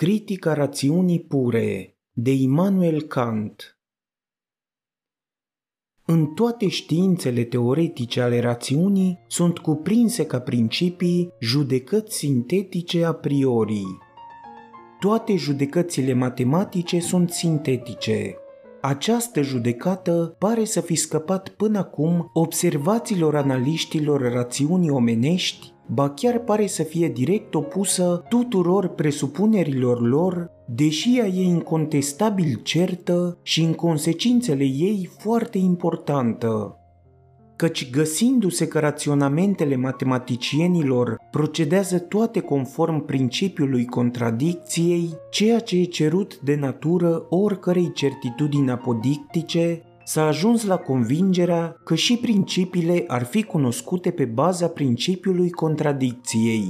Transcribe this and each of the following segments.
Critica rațiunii pure de Immanuel Kant În toate științele teoretice ale rațiunii sunt cuprinse ca principii judecăți sintetice a priori. Toate judecățile matematice sunt sintetice. Această judecată pare să fi scăpat până acum observațiilor analiștilor rațiunii omenești ba chiar pare să fie direct opusă tuturor presupunerilor lor, deși ea e incontestabil certă și în consecințele ei foarte importantă. Căci găsindu-se că raționamentele matematicienilor procedează toate conform principiului contradicției, ceea ce e cerut de natură oricărei certitudini apodictice, s-a ajuns la convingerea că și principiile ar fi cunoscute pe baza principiului contradicției.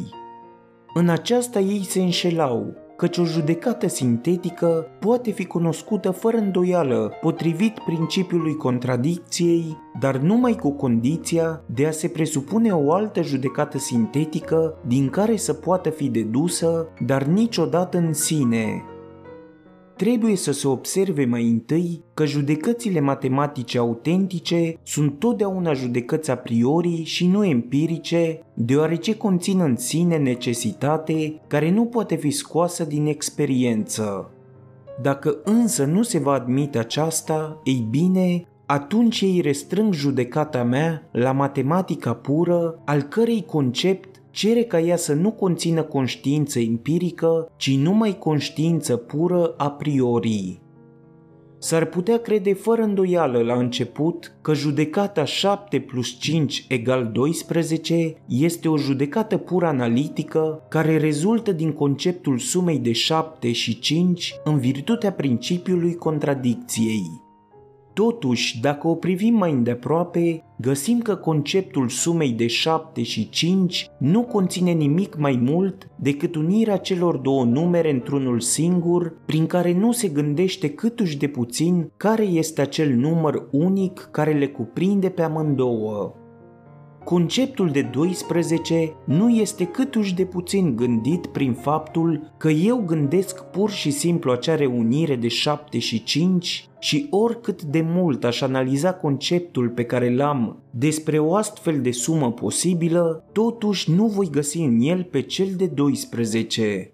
În aceasta ei se înșelau, căci o judecată sintetică poate fi cunoscută fără îndoială, potrivit principiului contradicției, dar numai cu condiția de a se presupune o altă judecată sintetică din care să poată fi dedusă, dar niciodată în sine, trebuie să se observe mai întâi că judecățile matematice autentice sunt totdeauna judecăți a priori și nu empirice, deoarece conțin în sine necesitate care nu poate fi scoasă din experiență. Dacă însă nu se va admite aceasta, ei bine, atunci ei restrâng judecata mea la matematica pură, al cărei concept cere ca ea să nu conțină conștiință empirică, ci numai conștiință pură a priori. S-ar putea crede fără îndoială la început că judecata 7 plus 5 egal 12 este o judecată pur analitică care rezultă din conceptul sumei de 7 și 5 în virtutea principiului contradicției. Totuși, dacă o privim mai îndeaproape, găsim că conceptul sumei de 7 și 5 nu conține nimic mai mult decât unirea celor două numere într-unul singur, prin care nu se gândește câtuși de puțin care este acel număr unic care le cuprinde pe amândouă. Conceptul de 12 nu este câtuși de puțin gândit prin faptul că eu gândesc pur și simplu acea reunire de 7 și 5 și oricât de mult aș analiza conceptul pe care l-am despre o astfel de sumă posibilă, totuși nu voi găsi în el pe cel de 12.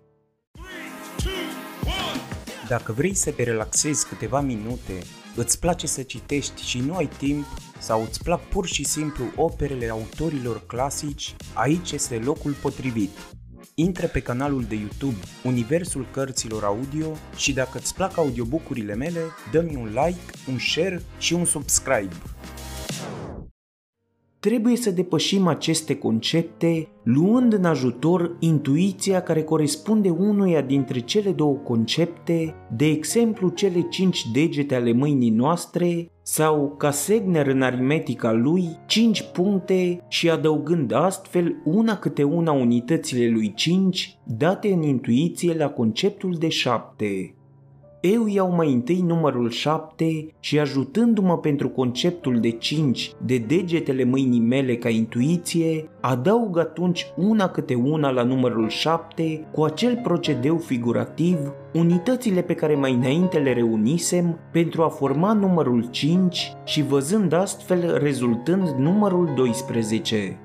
Dacă vrei să te relaxezi câteva minute, îți place să citești și nu ai timp, sau îți plac pur și simplu operele autorilor clasici, aici este locul potrivit. Intră pe canalul de YouTube Universul Cărților Audio și dacă îți plac audiobucurile mele, dă-mi un like, un share și un subscribe. Trebuie să depășim aceste concepte luând în ajutor intuiția care corespunde unuia dintre cele două concepte, de exemplu cele cinci degete ale mâinii noastre sau ca Segner în aritmetica lui 5 puncte și adăugând astfel una câte una unitățile lui 5 date în intuiție la conceptul de 7. Eu iau mai întâi numărul 7 și ajutându-mă pentru conceptul de 5 de degetele mâinii mele ca intuiție, adaug atunci una câte una la numărul 7 cu acel procedeu figurativ, unitățile pe care mai înainte le reunisem pentru a forma numărul 5 și văzând astfel rezultând numărul 12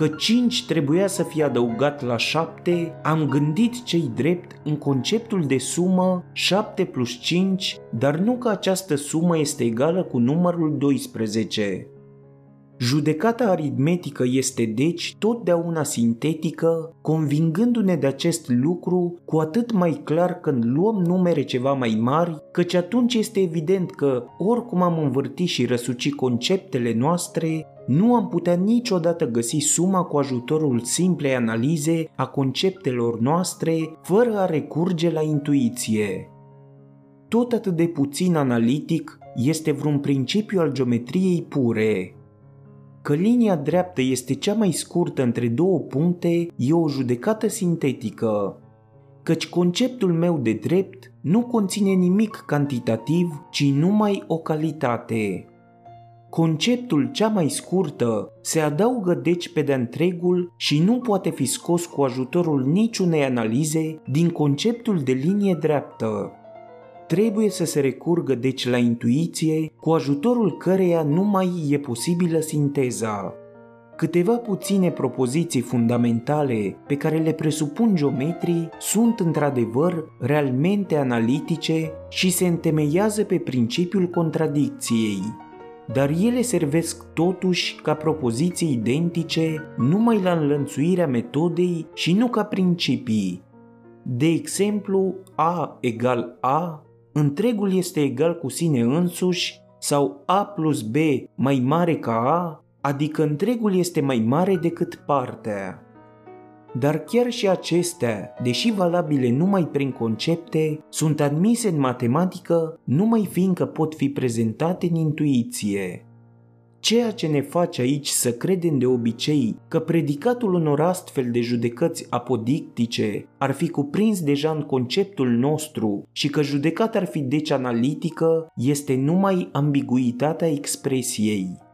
că 5 trebuia să fie adăugat la 7, am gândit cei drept în conceptul de sumă 7 plus 5, dar nu că această sumă este egală cu numărul 12. Judecata aritmetică este deci totdeauna sintetică, convingându-ne de acest lucru cu atât mai clar când luăm numere ceva mai mari, căci atunci este evident că, oricum am învârtit și răsuci conceptele noastre, nu am putea niciodată găsi suma cu ajutorul simplei analize a conceptelor noastre fără a recurge la intuiție. Tot atât de puțin analitic este vreun principiu al geometriei pure. Că linia dreaptă este cea mai scurtă între două puncte e o judecată sintetică, căci conceptul meu de drept nu conține nimic cantitativ, ci numai o calitate. Conceptul cea mai scurtă se adaugă deci pe de întregul și nu poate fi scos cu ajutorul niciunei analize din conceptul de linie dreaptă. Trebuie să se recurgă deci la intuiție, cu ajutorul căreia nu mai e posibilă sinteza. Câteva puține propoziții fundamentale pe care le presupun geometrii sunt într-adevăr realmente analitice și se întemeiază pe principiul contradicției. Dar ele servesc totuși ca propoziții identice numai la înlănțuirea metodei și nu ca principii. De exemplu, A egal A, întregul este egal cu sine însuși sau A plus B mai mare ca A, adică întregul este mai mare decât partea. Dar chiar și acestea, deși valabile numai prin concepte, sunt admise în matematică numai fiindcă pot fi prezentate în intuiție. Ceea ce ne face aici să credem de obicei că predicatul unor astfel de judecăți apodictice ar fi cuprins deja în conceptul nostru și că judecata ar fi deci analitică este numai ambiguitatea expresiei.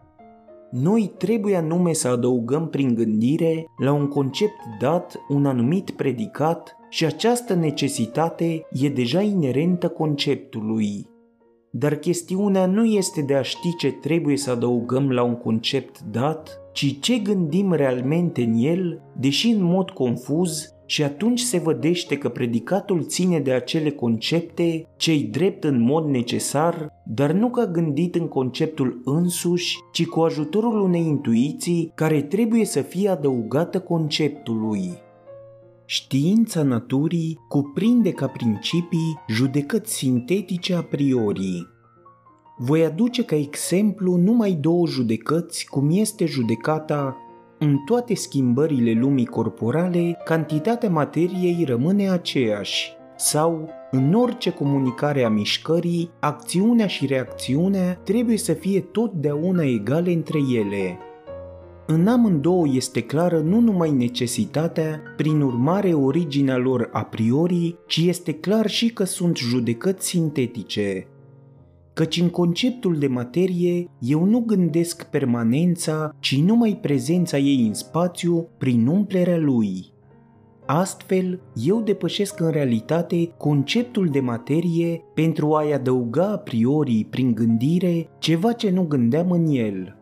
Noi trebuie anume să adăugăm prin gândire la un concept dat un anumit predicat și această necesitate e deja inerentă conceptului. Dar chestiunea nu este de a ști ce trebuie să adăugăm la un concept dat, ci ce gândim realmente în el, deși în mod confuz și atunci se vădește că predicatul ține de acele concepte cei drept în mod necesar, dar nu ca gândit în conceptul însuși, ci cu ajutorul unei intuiții care trebuie să fie adăugată conceptului. Știința naturii cuprinde ca principii judecăți sintetice a priori. Voi aduce ca exemplu numai două judecăți, cum este judecata în toate schimbările lumii corporale, cantitatea materiei rămâne aceeași, sau în orice comunicare a mișcării, acțiunea și reacțiunea trebuie să fie totdeauna egale între ele. În amândouă este clară nu numai necesitatea, prin urmare originea lor a priori, ci este clar și că sunt judecăți sintetice, căci în conceptul de materie eu nu gândesc permanența, ci numai prezența ei în spațiu prin umplerea lui. Astfel, eu depășesc în realitate conceptul de materie pentru a-i adăuga a priori prin gândire ceva ce nu gândeam în el.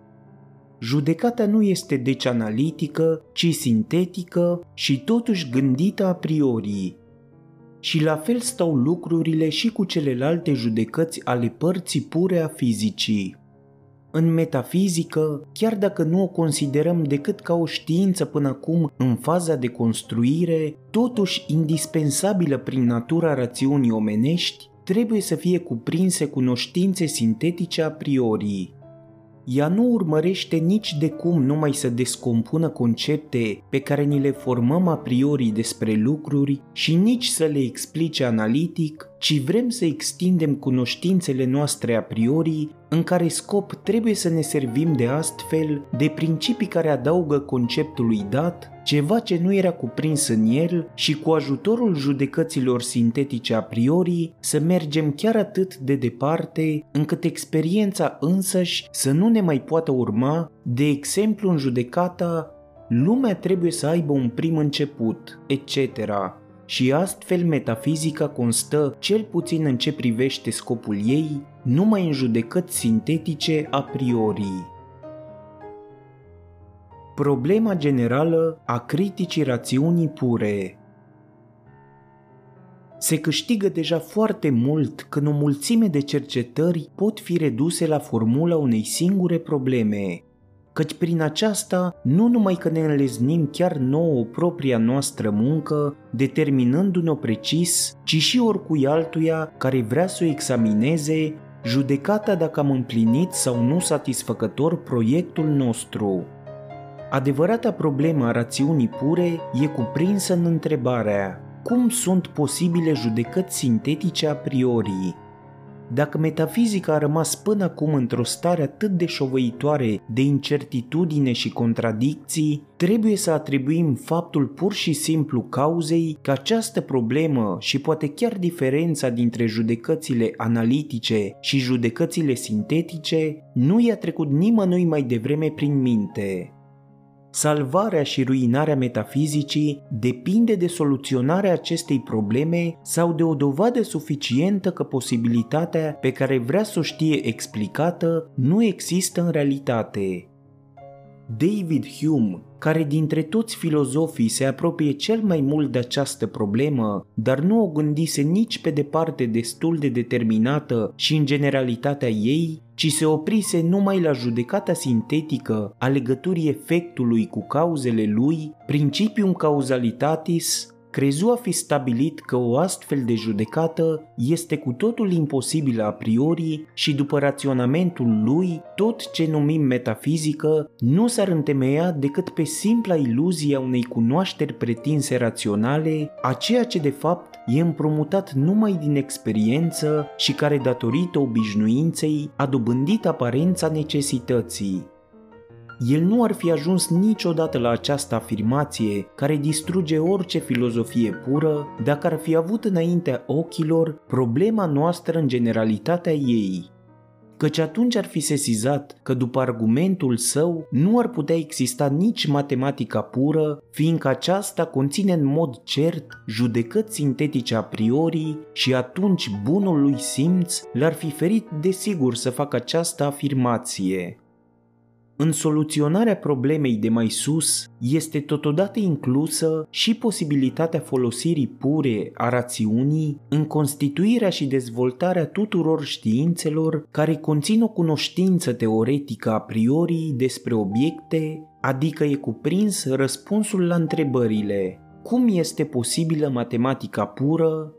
Judecata nu este deci analitică, ci sintetică și totuși gândită a priori, și la fel stau lucrurile și cu celelalte judecăți ale părții pure a fizicii. În metafizică, chiar dacă nu o considerăm decât ca o știință până acum în faza de construire, totuși indispensabilă prin natura rațiunii omenești, trebuie să fie cuprinse cunoștințe sintetice a priori, ea nu urmărește nici de cum numai să descompună concepte pe care ni le formăm a priori despre lucruri și nici să le explice analitic, ci vrem să extindem cunoștințele noastre a priori, în care scop trebuie să ne servim de astfel de principii care adaugă conceptului dat ceva ce nu era cuprins în el și cu ajutorul judecăților sintetice a priori să mergem chiar atât de departe încât experiența însăși să nu ne mai poată urma, de exemplu în judecata lumea trebuie să aibă un prim început, etc. Și astfel metafizica constă, cel puțin în ce privește scopul ei, numai în judecăți sintetice a priori. Problema generală a criticii rațiunii pure se câștigă deja foarte mult când o mulțime de cercetări pot fi reduse la formula unei singure probleme, căci prin aceasta nu numai că ne înleznim chiar nouă propria noastră muncă, determinându-ne-o precis, ci și oricui altuia care vrea să o examineze, judecata dacă am împlinit sau nu satisfăcător proiectul nostru. Adevărata problemă a rațiunii pure e cuprinsă în întrebarea cum sunt posibile judecăți sintetice a priori. Dacă metafizica a rămas până acum într-o stare atât de șovăitoare de incertitudine și contradicții, trebuie să atribuim faptul pur și simplu cauzei că această problemă și poate chiar diferența dintre judecățile analitice și judecățile sintetice nu i-a trecut nimănui mai devreme prin minte salvarea și ruinarea metafizicii depinde de soluționarea acestei probleme sau de o dovadă suficientă că posibilitatea pe care vrea să o știe explicată nu există în realitate. David Hume, care dintre toți filozofii se apropie cel mai mult de această problemă, dar nu o gândise nici pe departe destul de determinată și în generalitatea ei, ci se oprise numai la judecata sintetică a legăturii efectului cu cauzele lui, principium causalitatis, crezu a fi stabilit că o astfel de judecată este cu totul imposibilă a priori și după raționamentul lui, tot ce numim metafizică nu s-ar întemeia decât pe simpla iluzie a unei cunoașteri pretinse raționale, a ceea ce de fapt e împrumutat numai din experiență și care datorită obișnuinței a dobândit aparența necesității. El nu ar fi ajuns niciodată la această afirmație care distruge orice filozofie pură dacă ar fi avut înaintea ochilor problema noastră în generalitatea ei. Căci atunci ar fi sesizat că după argumentul său nu ar putea exista nici matematica pură, fiindcă aceasta conține în mod cert judecăți sintetice a priori și atunci bunul lui simț l-ar fi ferit desigur să facă această afirmație. În soluționarea problemei de mai sus este totodată inclusă și posibilitatea folosirii pure a rațiunii în constituirea și dezvoltarea tuturor științelor care conțin o cunoștință teoretică a priori despre obiecte, adică e cuprins răspunsul la întrebările cum este posibilă matematica pură,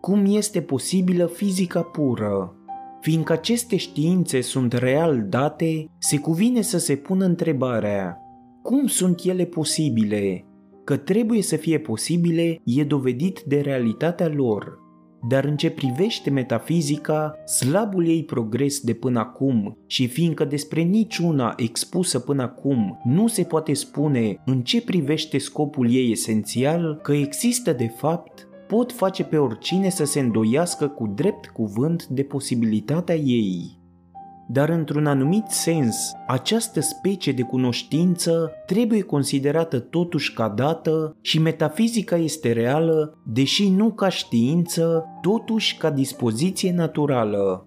cum este posibilă fizica pură, Fiindcă aceste științe sunt real date, se cuvine să se pună întrebarea cum sunt ele posibile? Că trebuie să fie posibile e dovedit de realitatea lor. Dar în ce privește metafizica, slabul ei progres de până acum și fiindcă despre niciuna expusă până acum nu se poate spune în ce privește scopul ei esențial, că există de fapt pot face pe oricine să se îndoiască cu drept cuvânt de posibilitatea ei. Dar într-un anumit sens, această specie de cunoștință trebuie considerată totuși ca dată și metafizica este reală, deși nu ca știință, totuși ca dispoziție naturală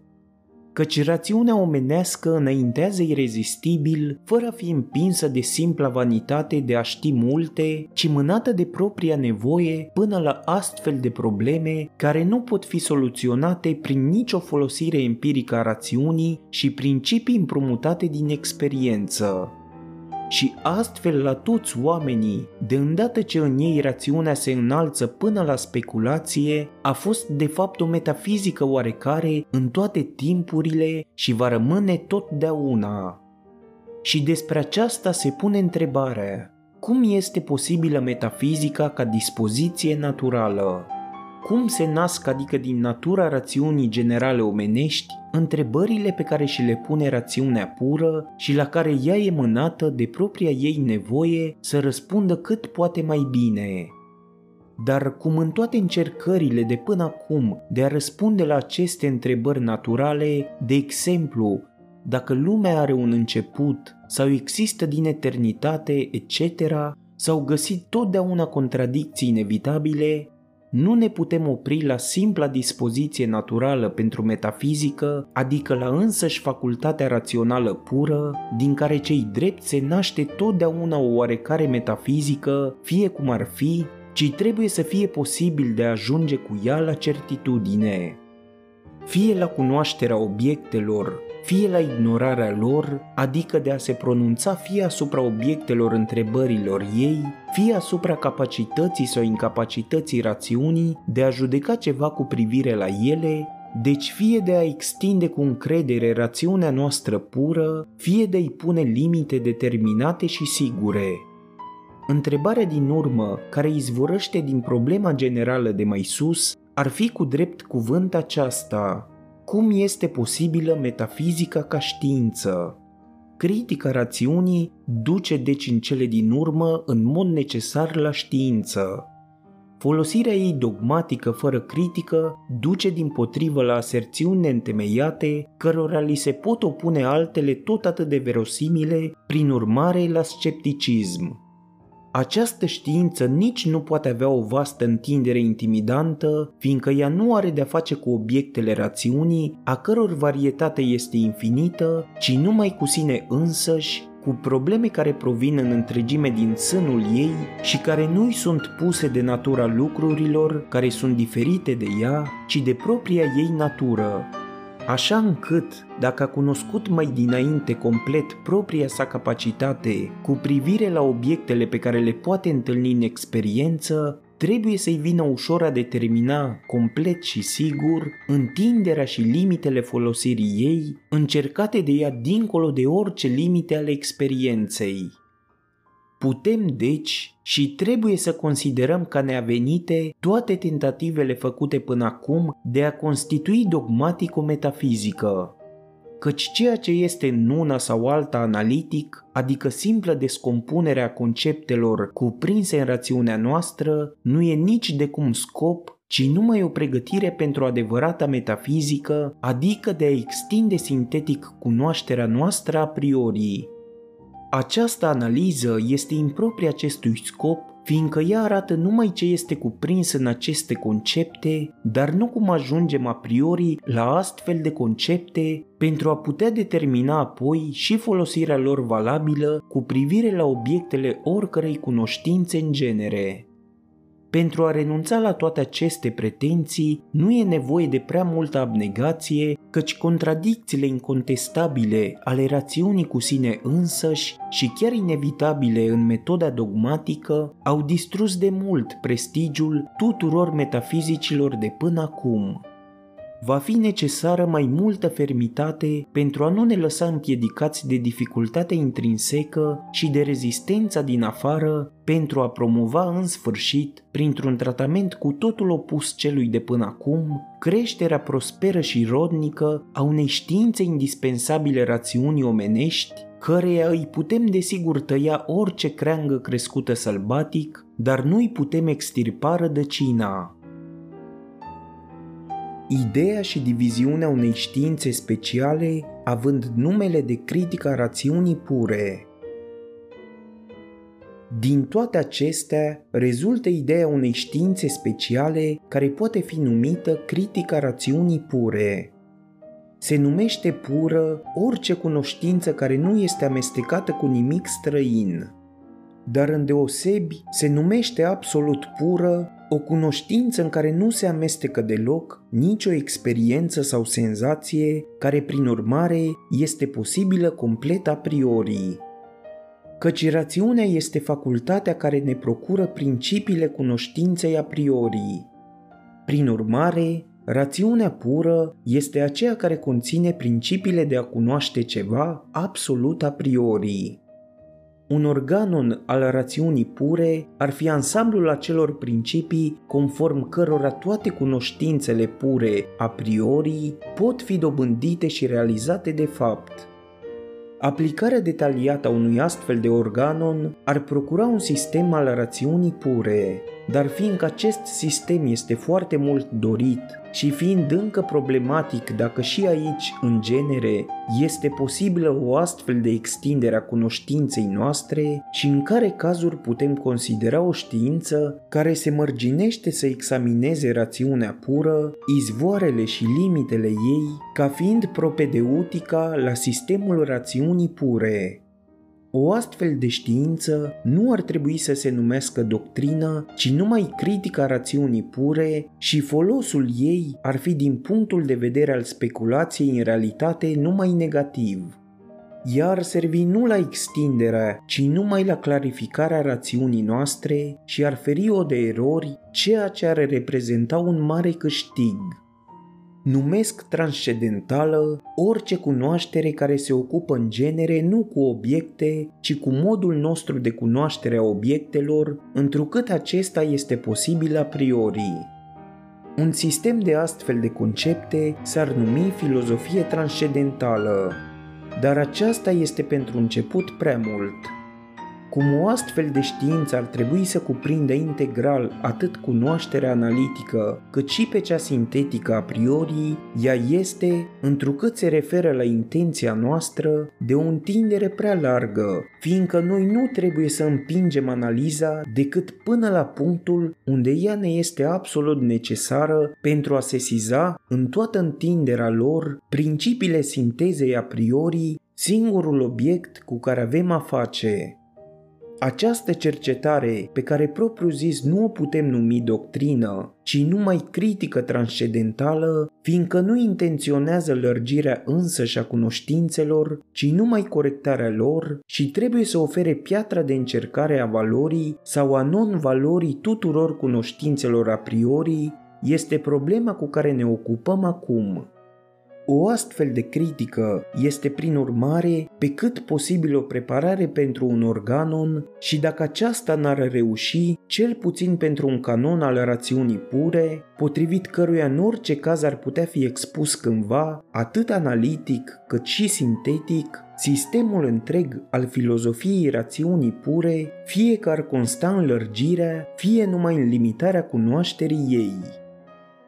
căci rațiunea omenească înaintează irezistibil, fără a fi împinsă de simpla vanitate de a ști multe, ci mânată de propria nevoie până la astfel de probleme care nu pot fi soluționate prin nicio folosire empirică a rațiunii și principii împrumutate din experiență și astfel la toți oamenii, de îndată ce în ei rațiunea se înalță până la speculație, a fost de fapt o metafizică oarecare în toate timpurile și va rămâne totdeauna. Și despre aceasta se pune întrebarea, cum este posibilă metafizica ca dispoziție naturală? Cum se nasc, adică din natura rațiunii generale omenești, întrebările pe care și le pune rațiunea pură și la care ea e mânată de propria ei nevoie să răspundă cât poate mai bine. Dar cum în toate încercările de până acum de a răspunde la aceste întrebări naturale, de exemplu, dacă lumea are un început sau există din eternitate, etc., s-au găsit totdeauna contradicții inevitabile nu ne putem opri la simpla dispoziție naturală pentru metafizică, adică la însăși facultatea rațională pură, din care cei drept se naște totdeauna o oarecare metafizică, fie cum ar fi, ci trebuie să fie posibil de a ajunge cu ea la certitudine. Fie la cunoașterea obiectelor, fie la ignorarea lor, adică de a se pronunța fie asupra obiectelor întrebărilor ei, fie asupra capacității sau incapacității rațiunii de a judeca ceva cu privire la ele, deci fie de a extinde cu încredere rațiunea noastră pură, fie de a-i pune limite determinate și sigure. Întrebarea din urmă, care izvorăște din problema generală de mai sus, ar fi cu drept cuvânt aceasta – cum este posibilă metafizica ca știință. Critica rațiunii duce deci în cele din urmă în mod necesar la știință. Folosirea ei dogmatică fără critică duce din potrivă la aserțiuni neîntemeiate, cărora li se pot opune altele tot atât de verosimile, prin urmare la scepticism. Această știință nici nu poate avea o vastă întindere intimidantă, fiindcă ea nu are de-a face cu obiectele rațiunii, a căror varietate este infinită, ci numai cu sine însăși, cu probleme care provin în întregime din sânul ei și care nu-i sunt puse de natura lucrurilor care sunt diferite de ea, ci de propria ei natură, așa încât, dacă a cunoscut mai dinainte complet propria sa capacitate cu privire la obiectele pe care le poate întâlni în experiență, trebuie să-i vină ușor a determina complet și sigur întinderea și limitele folosirii ei, încercate de ea dincolo de orice limite ale experienței. Putem, deci, și trebuie să considerăm ca neavenite toate tentativele făcute până acum de a constitui dogmatic o metafizică, căci ceea ce este în una sau alta analitic, adică simplă descompunere a conceptelor cuprinse în rațiunea noastră, nu e nici de cum scop, ci numai o pregătire pentru adevărata metafizică, adică de a extinde sintetic cunoașterea noastră a priori, această analiză este improprie acestui scop, fiindcă ea arată numai ce este cuprins în aceste concepte, dar nu cum ajungem a priori la astfel de concepte pentru a putea determina apoi și folosirea lor valabilă cu privire la obiectele oricărei cunoștințe în genere. Pentru a renunța la toate aceste pretenții, nu e nevoie de prea multă abnegație, căci contradicțiile incontestabile ale rațiunii cu sine însăși și chiar inevitabile în metoda dogmatică au distrus de mult prestigiul tuturor metafizicilor de până acum va fi necesară mai multă fermitate pentru a nu ne lăsa împiedicați de dificultatea intrinsecă și de rezistența din afară pentru a promova în sfârșit, printr-un tratament cu totul opus celui de până acum, creșterea prosperă și rodnică a unei științe indispensabile rațiunii omenești, căreia îi putem desigur tăia orice creangă crescută sălbatic, dar nu îi putem extirpa rădăcina. Ideea și diviziunea unei științe speciale având numele de critica rațiunii pure. Din toate acestea rezultă ideea unei științe speciale care poate fi numită critica rațiunii pure. Se numește pură orice cunoștință care nu este amestecată cu nimic străin. Dar îndeosebi se numește absolut pură o cunoștință în care nu se amestecă deloc nicio experiență sau senzație care prin urmare este posibilă complet a priori. Căci rațiunea este facultatea care ne procură principiile cunoștinței a priori. Prin urmare, rațiunea pură este aceea care conține principiile de a cunoaște ceva absolut a priori. Un organon al rațiunii pure ar fi ansamblul acelor principii conform cărora toate cunoștințele pure a priori pot fi dobândite și realizate de fapt. Aplicarea detaliată a unui astfel de organon ar procura un sistem al rațiunii pure, dar fiindcă acest sistem este foarte mult dorit și fiind încă problematic dacă și aici, în genere, este posibilă o astfel de extindere a cunoștinței noastre și în care cazuri putem considera o știință care se mărginește să examineze rațiunea pură, izvoarele și limitele ei, ca fiind propedeutica la sistemul rațiunii pure, o astfel de știință nu ar trebui să se numească doctrină, ci numai critica rațiunii pure și folosul ei ar fi din punctul de vedere al speculației în realitate numai negativ. Ea ar servi nu la extinderea, ci numai la clarificarea rațiunii noastre și ar feri o de erori, ceea ce ar reprezenta un mare câștig numesc transcendentală orice cunoaștere care se ocupă în genere nu cu obiecte, ci cu modul nostru de cunoaștere a obiectelor, întrucât acesta este posibil a priori. Un sistem de astfel de concepte s-ar numi filozofie transcendentală, dar aceasta este pentru început prea mult. Cum o astfel de știință ar trebui să cuprindă integral atât cunoașterea analitică, cât și pe cea sintetică a priori, ea este, întrucât se referă la intenția noastră, de o întindere prea largă, fiindcă noi nu trebuie să împingem analiza decât până la punctul unde ea ne este absolut necesară pentru a sesiza în toată întinderea lor principiile sintezei a priori singurul obiect cu care avem a face. Această cercetare, pe care propriu zis nu o putem numi doctrină, ci numai critică transcendentală, fiindcă nu intenționează lărgirea însăși a cunoștințelor, ci numai corectarea lor și trebuie să ofere piatra de încercare a valorii sau a non-valorii tuturor cunoștințelor a priori, este problema cu care ne ocupăm acum. O astfel de critică este prin urmare pe cât posibil o preparare pentru un organon și dacă aceasta n-ar reuși, cel puțin pentru un canon al rațiunii pure, potrivit căruia în orice caz ar putea fi expus cândva, atât analitic cât și sintetic, sistemul întreg al filozofiei rațiunii pure, fie că ar consta în lărgirea, fie numai în limitarea cunoașterii ei.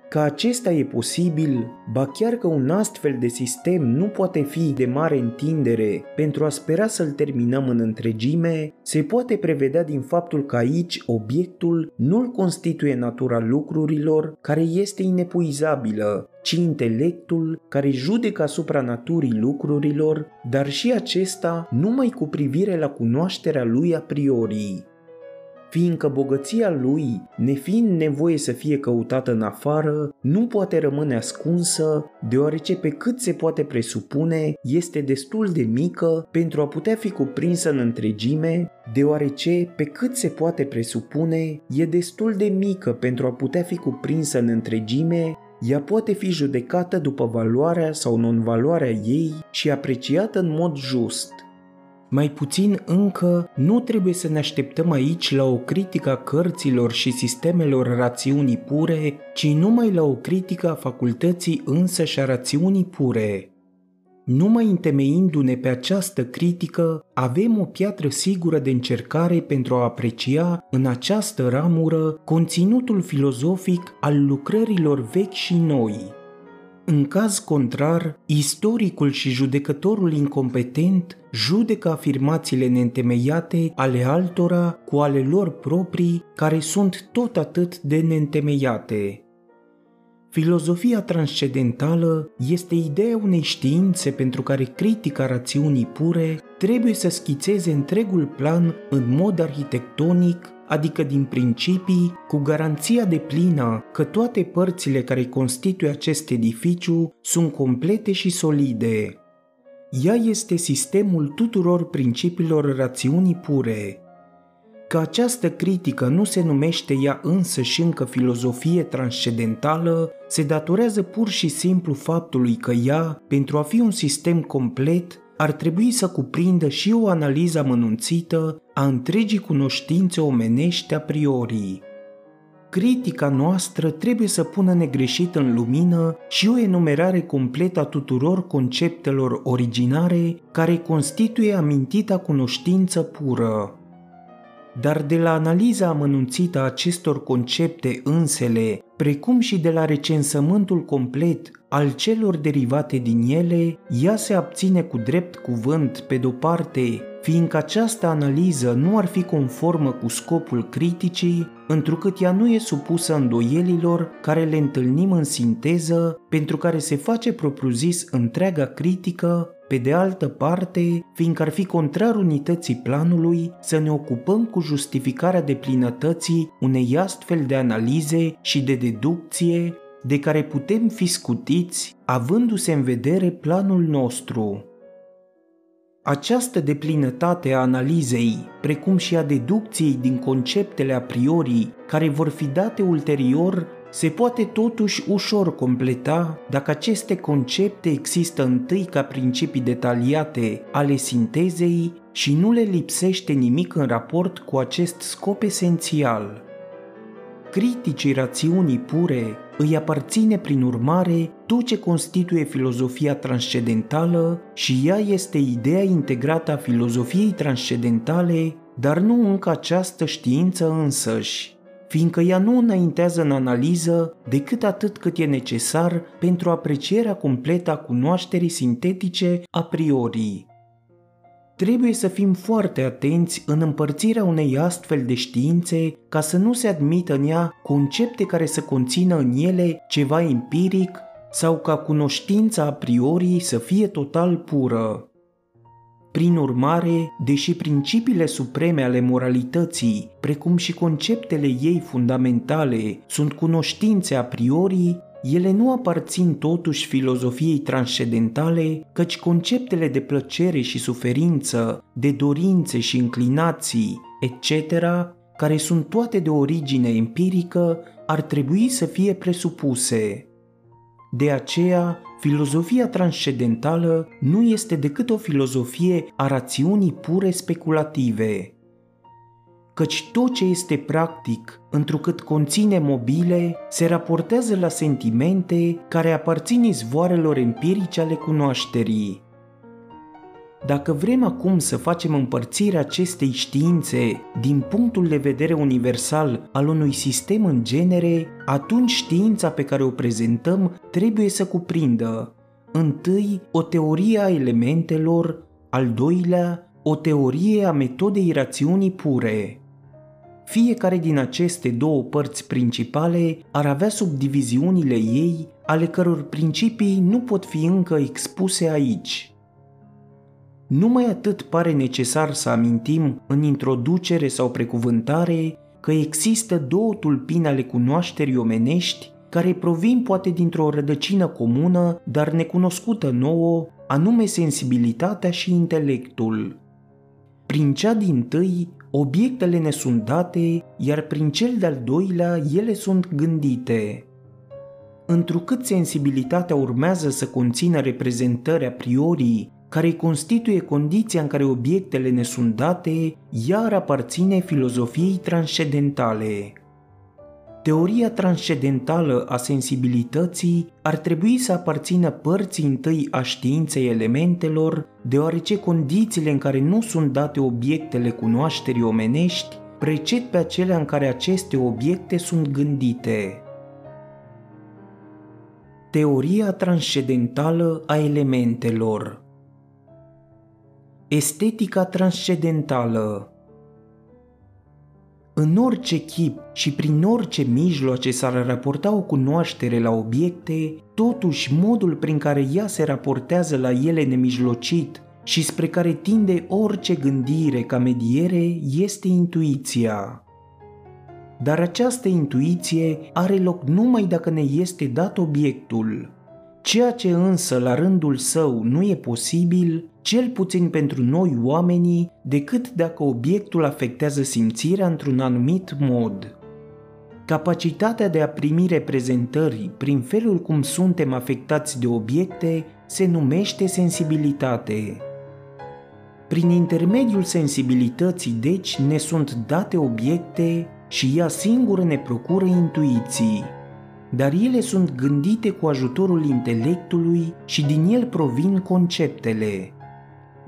Că acesta e posibil, ba chiar că un astfel de sistem nu poate fi de mare întindere. Pentru a spera să-l terminăm în întregime, se poate prevedea din faptul că aici obiectul nu-l constituie natura lucrurilor care este inepuizabilă, ci intelectul care judecă asupra naturii lucrurilor, dar și acesta numai cu privire la cunoașterea lui a priori fiindcă bogăția lui, nefiind nevoie să fie căutată în afară, nu poate rămâne ascunsă, deoarece pe cât se poate presupune, este destul de mică pentru a putea fi cuprinsă în întregime, deoarece pe cât se poate presupune, e destul de mică pentru a putea fi cuprinsă în întregime, ea poate fi judecată după valoarea sau non-valoarea ei și apreciată în mod just – mai puțin încă, nu trebuie să ne așteptăm aici la o critică a cărților și sistemelor rațiunii pure, ci numai la o critică a facultății însă și a rațiunii pure. Numai întemeindu-ne pe această critică, avem o piatră sigură de încercare pentru a aprecia în această ramură conținutul filozofic al lucrărilor vechi și noi. În caz contrar, istoricul și judecătorul incompetent judecă afirmațiile neîntemeiate ale altora cu ale lor proprii, care sunt tot atât de neîntemeiate. Filozofia transcendentală este ideea unei științe pentru care critica rațiunii pure trebuie să schițeze întregul plan în mod arhitectonic adică din principii, cu garanția de plină că toate părțile care constituie acest edificiu sunt complete și solide. Ea este sistemul tuturor principiilor rațiunii pure. Că această critică nu se numește ea însă și încă filozofie transcendentală, se datorează pur și simplu faptului că ea, pentru a fi un sistem complet, ar trebui să cuprindă și o analiză amănunțită a întregii cunoștințe omenești a priori. Critica noastră trebuie să pună negreșit în lumină și o enumerare completă a tuturor conceptelor originare care constituie amintita cunoștință pură. Dar de la analiza amănunțită a acestor concepte însele, precum și de la recensământul complet al celor derivate din ele, ea se abține cu drept cuvânt, pe de-o parte, fiindcă această analiză nu ar fi conformă cu scopul criticii, întrucât ea nu e supusă îndoielilor care le întâlnim în sinteză, pentru care se face propriu-zis întreaga critică, pe de altă parte, fiindcă ar fi contrar unității planului să ne ocupăm cu justificarea de plinătății unei astfel de analize și de deducție de care putem fi scutiți avându-se în vedere planul nostru. Această deplinătate a analizei, precum și a deducției din conceptele a priori care vor fi date ulterior, se poate totuși ușor completa dacă aceste concepte există întâi ca principii detaliate ale sintezei și nu le lipsește nimic în raport cu acest scop esențial – criticii rațiunii pure îi aparține prin urmare tot ce constituie filozofia transcendentală și ea este ideea integrată a filozofiei transcendentale, dar nu încă această știință însăși fiindcă ea nu înaintează în analiză decât atât cât e necesar pentru aprecierea completă a cunoașterii sintetice a priori. Trebuie să fim foarte atenți în împărțirea unei astfel de științe ca să nu se admită în ea concepte care să conțină în ele ceva empiric sau ca cunoștința a priori să fie total pură. Prin urmare, deși principiile supreme ale moralității, precum și conceptele ei fundamentale, sunt cunoștințe a priori, ele nu aparțin totuși filozofiei transcendentale, căci conceptele de plăcere și suferință, de dorințe și inclinații, etc., care sunt toate de origine empirică, ar trebui să fie presupuse. De aceea, filozofia transcendentală nu este decât o filozofie a rațiunii pure speculative. Căci tot ce este practic, întrucât conține mobile, se raportează la sentimente care aparțin izvoarelor empirice ale cunoașterii. Dacă vrem acum să facem împărțirea acestei științe din punctul de vedere universal al unui sistem în genere, atunci știința pe care o prezentăm trebuie să cuprindă întâi o teorie a elementelor, al doilea o teorie a metodei rațiunii pure. Fiecare din aceste două părți principale ar avea subdiviziunile ei, ale căror principii nu pot fi încă expuse aici. Numai atât pare necesar să amintim în introducere sau precuvântare că există două tulpini ale cunoașterii omenești care provin poate dintr-o rădăcină comună, dar necunoscută nouă, anume sensibilitatea și intelectul. Prin cea din tâi, obiectele ne sunt date, iar prin cel de-al doilea ele sunt gândite. Întrucât sensibilitatea urmează să conțină reprezentări a priori care constituie condiția în care obiectele ne sunt date, iar aparține filozofiei transcendentale. Teoria transcendentală a sensibilității ar trebui să aparțină părții întâi a științei elementelor, deoarece condițiile în care nu sunt date obiectele cunoașterii omenești preced pe acelea în care aceste obiecte sunt gândite. Teoria transcendentală a elementelor Estetica transcendentală În orice chip și prin orice mijloace s-ar raporta o cunoaștere la obiecte, totuși modul prin care ea se raportează la ele nemijlocit și spre care tinde orice gândire ca mediere este intuiția. Dar această intuiție are loc numai dacă ne este dat obiectul. Ceea ce însă la rândul său nu e posibil, cel puțin pentru noi oamenii, decât dacă obiectul afectează simțirea într-un anumit mod. Capacitatea de a primi reprezentări prin felul cum suntem afectați de obiecte se numește sensibilitate. Prin intermediul sensibilității, deci, ne sunt date obiecte și ea singură ne procură intuiții dar ele sunt gândite cu ajutorul intelectului și din el provin conceptele.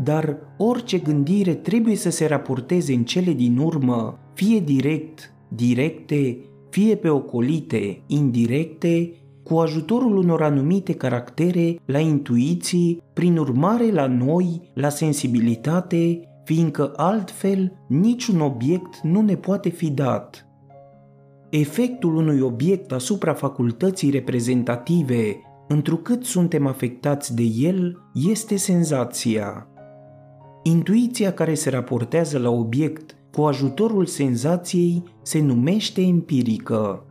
Dar orice gândire trebuie să se raporteze în cele din urmă, fie direct, directe, fie pe ocolite, indirecte, cu ajutorul unor anumite caractere, la intuiții, prin urmare la noi, la sensibilitate, fiindcă altfel niciun obiect nu ne poate fi dat. Efectul unui obiect asupra facultății reprezentative, întrucât suntem afectați de el, este senzația. Intuiția care se raportează la obiect cu ajutorul senzației se numește empirică.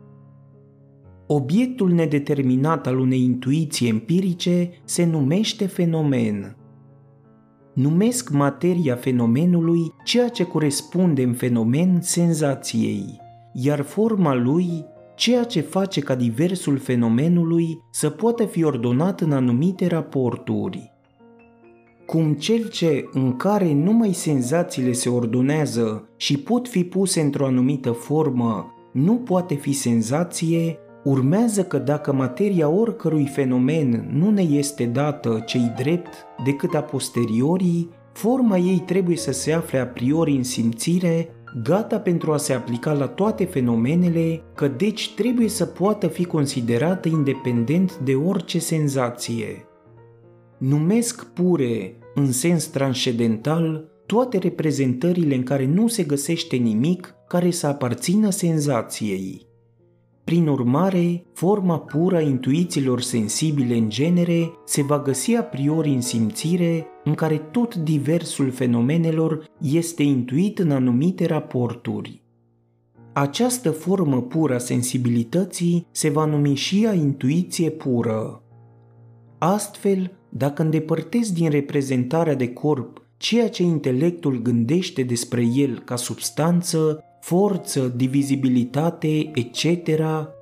Obiectul nedeterminat al unei intuiții empirice se numește fenomen. Numesc materia fenomenului ceea ce corespunde în fenomen senzației iar forma lui ceea ce face ca diversul fenomenului să poată fi ordonat în anumite raporturi. Cum cel ce în care numai senzațiile se ordonează și pot fi puse într-o anumită formă, nu poate fi senzație, urmează că dacă materia oricărui fenomen nu ne este dată cei drept decât a posteriori, forma ei trebuie să se afle a priori în simțire, gata pentru a se aplica la toate fenomenele, că deci trebuie să poată fi considerată independent de orice senzație. Numesc pure, în sens transcendental, toate reprezentările în care nu se găsește nimic care să aparțină senzației. Prin urmare, forma pură a intuițiilor sensibile în genere se va găsi a priori în simțire, în care tot diversul fenomenelor este intuit în anumite raporturi. Această formă pură a sensibilității se va numi și a intuiție pură. Astfel, dacă îndepărtezi din reprezentarea de corp ceea ce intelectul gândește despre el ca substanță, forță, divizibilitate, etc.,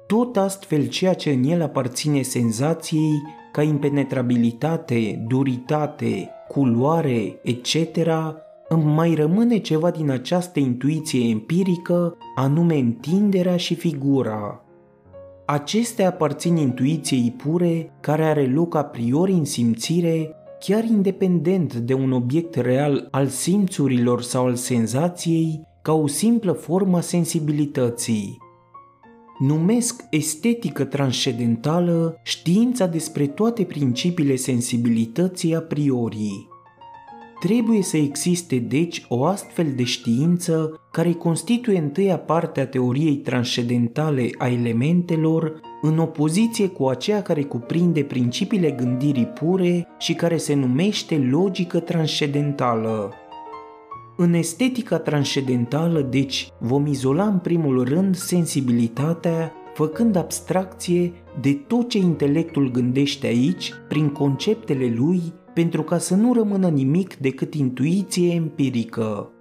tot astfel ceea ce în el aparține senzației ca impenetrabilitate, duritate, culoare, etc., îmi mai rămâne ceva din această intuiție empirică, anume întinderea și figura. Acestea aparțin intuiției pure, care are loc a priori în simțire, chiar independent de un obiect real al simțurilor sau al senzației, ca o simplă formă a sensibilității. Numesc estetică transcendentală știința despre toate principiile sensibilității a priori. Trebuie să existe deci o astfel de știință care constituie întâia parte a teoriei transcendentale a elementelor în opoziție cu aceea care cuprinde principiile gândirii pure și care se numește logică transcendentală. În estetica transcendentală, deci, vom izola în primul rând sensibilitatea, făcând abstracție de tot ce intelectul gândește aici, prin conceptele lui, pentru ca să nu rămână nimic decât intuiție empirică.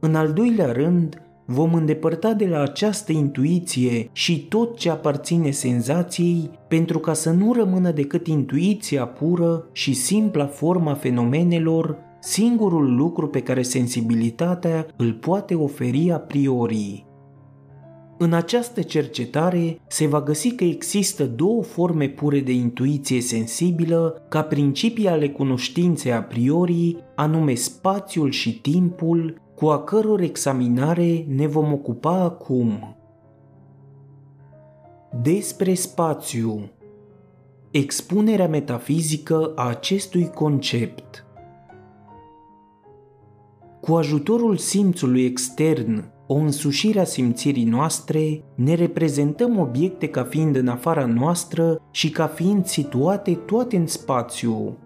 În al doilea rând, vom îndepărta de la această intuiție și tot ce aparține senzației, pentru ca să nu rămână decât intuiția pură și simpla forma fenomenelor, singurul lucru pe care sensibilitatea îl poate oferi a priori. În această cercetare se va găsi că există două forme pure de intuiție sensibilă ca principii ale cunoștinței a priori, anume spațiul și timpul, cu a căror examinare ne vom ocupa acum. Despre spațiu Expunerea metafizică a acestui concept Cu ajutorul simțului extern, o însușire a simțirii noastre, ne reprezentăm obiecte ca fiind în afara noastră și ca fiind situate toate în spațiu,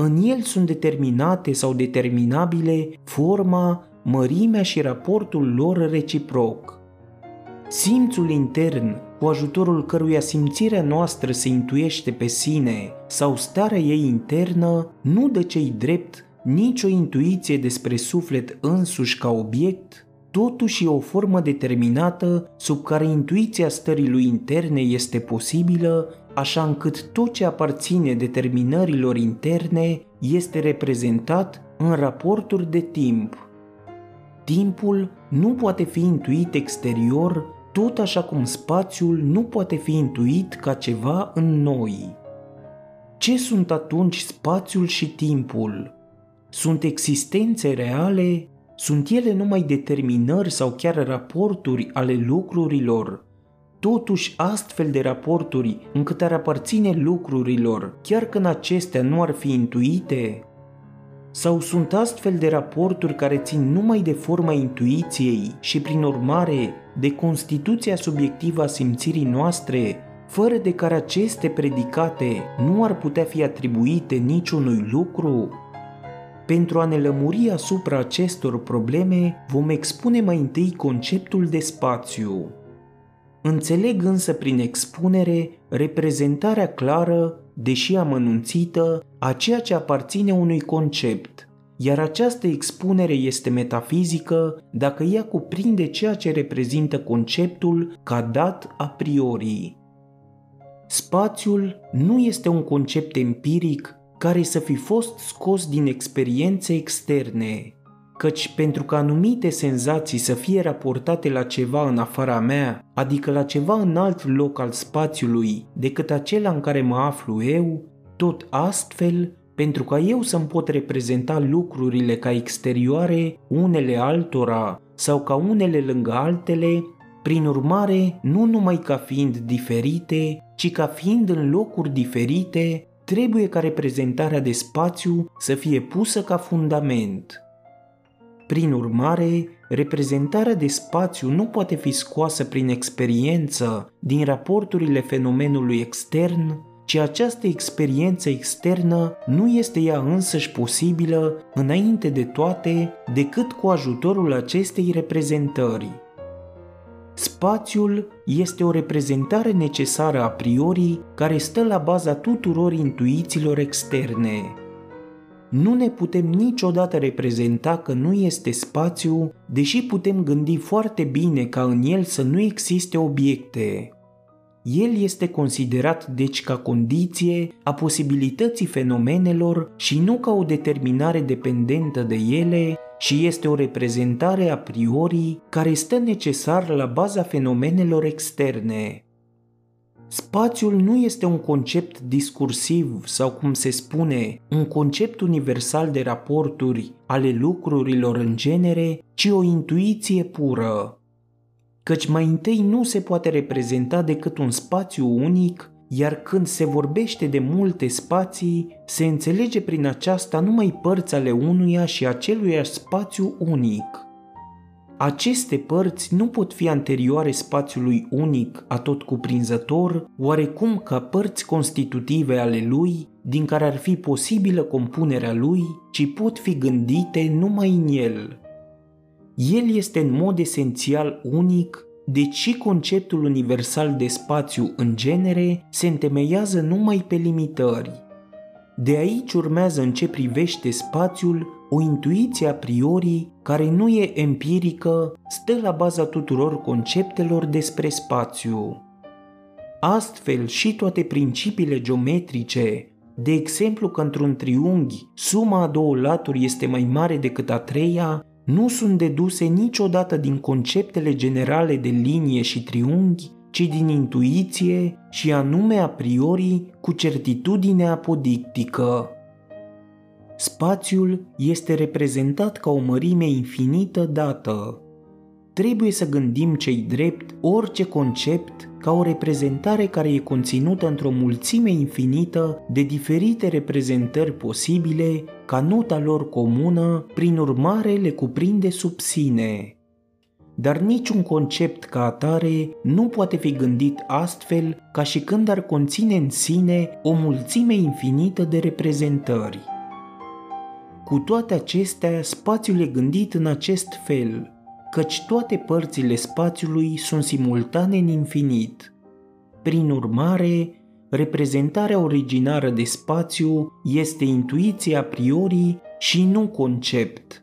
în el sunt determinate sau determinabile forma, mărimea și raportul lor reciproc. Simțul intern, cu ajutorul căruia simțirea noastră se intuiește pe sine sau starea ei internă, nu dă cei drept nicio intuiție despre suflet însuși ca obiect, totuși e o formă determinată sub care intuiția stării lui interne este posibilă așa încât tot ce aparține determinărilor interne este reprezentat în raporturi de timp. Timpul nu poate fi intuit exterior, tot așa cum spațiul nu poate fi intuit ca ceva în noi. Ce sunt atunci spațiul și timpul? Sunt existențe reale? Sunt ele numai determinări sau chiar raporturi ale lucrurilor totuși astfel de raporturi încât ar aparține lucrurilor, chiar când acestea nu ar fi intuite? Sau sunt astfel de raporturi care țin numai de forma intuiției și, prin urmare, de constituția subiectivă a simțirii noastre, fără de care aceste predicate nu ar putea fi atribuite niciunui lucru? Pentru a ne lămuri asupra acestor probleme, vom expune mai întâi conceptul de spațiu. Înțeleg însă prin expunere reprezentarea clară, deși amănunțită, a ceea ce aparține unui concept, iar această expunere este metafizică dacă ea cuprinde ceea ce reprezintă conceptul ca dat a priori. Spațiul nu este un concept empiric care să fi fost scos din experiențe externe, căci pentru ca anumite senzații să fie raportate la ceva în afara mea, adică la ceva în alt loc al spațiului decât acela în care mă aflu eu, tot astfel, pentru ca eu să-mi pot reprezenta lucrurile ca exterioare unele altora sau ca unele lângă altele, prin urmare, nu numai ca fiind diferite, ci ca fiind în locuri diferite, trebuie ca reprezentarea de spațiu să fie pusă ca fundament. Prin urmare, reprezentarea de spațiu nu poate fi scoasă prin experiență din raporturile fenomenului extern, ci această experiență externă nu este ea însăși posibilă, înainte de toate, decât cu ajutorul acestei reprezentări. Spațiul este o reprezentare necesară a priori care stă la baza tuturor intuițiilor externe. Nu ne putem niciodată reprezenta că nu este spațiu, deși putem gândi foarte bine ca în el să nu existe obiecte. El este considerat deci ca condiție a posibilității fenomenelor și nu ca o determinare dependentă de ele și este o reprezentare a priori care stă necesar la baza fenomenelor externe. Spațiul nu este un concept discursiv sau, cum se spune, un concept universal de raporturi ale lucrurilor în genere, ci o intuiție pură. Căci mai întâi nu se poate reprezenta decât un spațiu unic iar când se vorbește de multe spații, se înțelege prin aceasta numai părți ale unuia și aceluiași spațiu unic. Aceste părți nu pot fi anterioare spațiului unic, atot cuprinzător, oarecum ca părți constitutive ale lui, din care ar fi posibilă compunerea lui, ci pot fi gândite numai în el. El este în mod esențial unic deci conceptul universal de spațiu în genere se întemeiază numai pe limitări. De aici urmează în ce privește spațiul o intuiție a priori care nu e empirică, stă la baza tuturor conceptelor despre spațiu. Astfel și toate principiile geometrice, de exemplu că într-un triunghi suma a două laturi este mai mare decât a treia, nu sunt deduse niciodată din conceptele generale de linie și triunghi, ci din intuiție și anume a priori cu certitudine apodictică. Spațiul este reprezentat ca o mărime infinită dată. Trebuie să gândim cei drept orice concept ca o reprezentare care e conținută într-o mulțime infinită de diferite reprezentări posibile, ca nota lor comună, prin urmare le cuprinde sub sine. Dar niciun concept ca atare nu poate fi gândit astfel ca și când ar conține în sine o mulțime infinită de reprezentări. Cu toate acestea, spațiul e gândit în acest fel – căci toate părțile spațiului sunt simultane în infinit. Prin urmare, reprezentarea originară de spațiu este intuiția a priori și nu concept.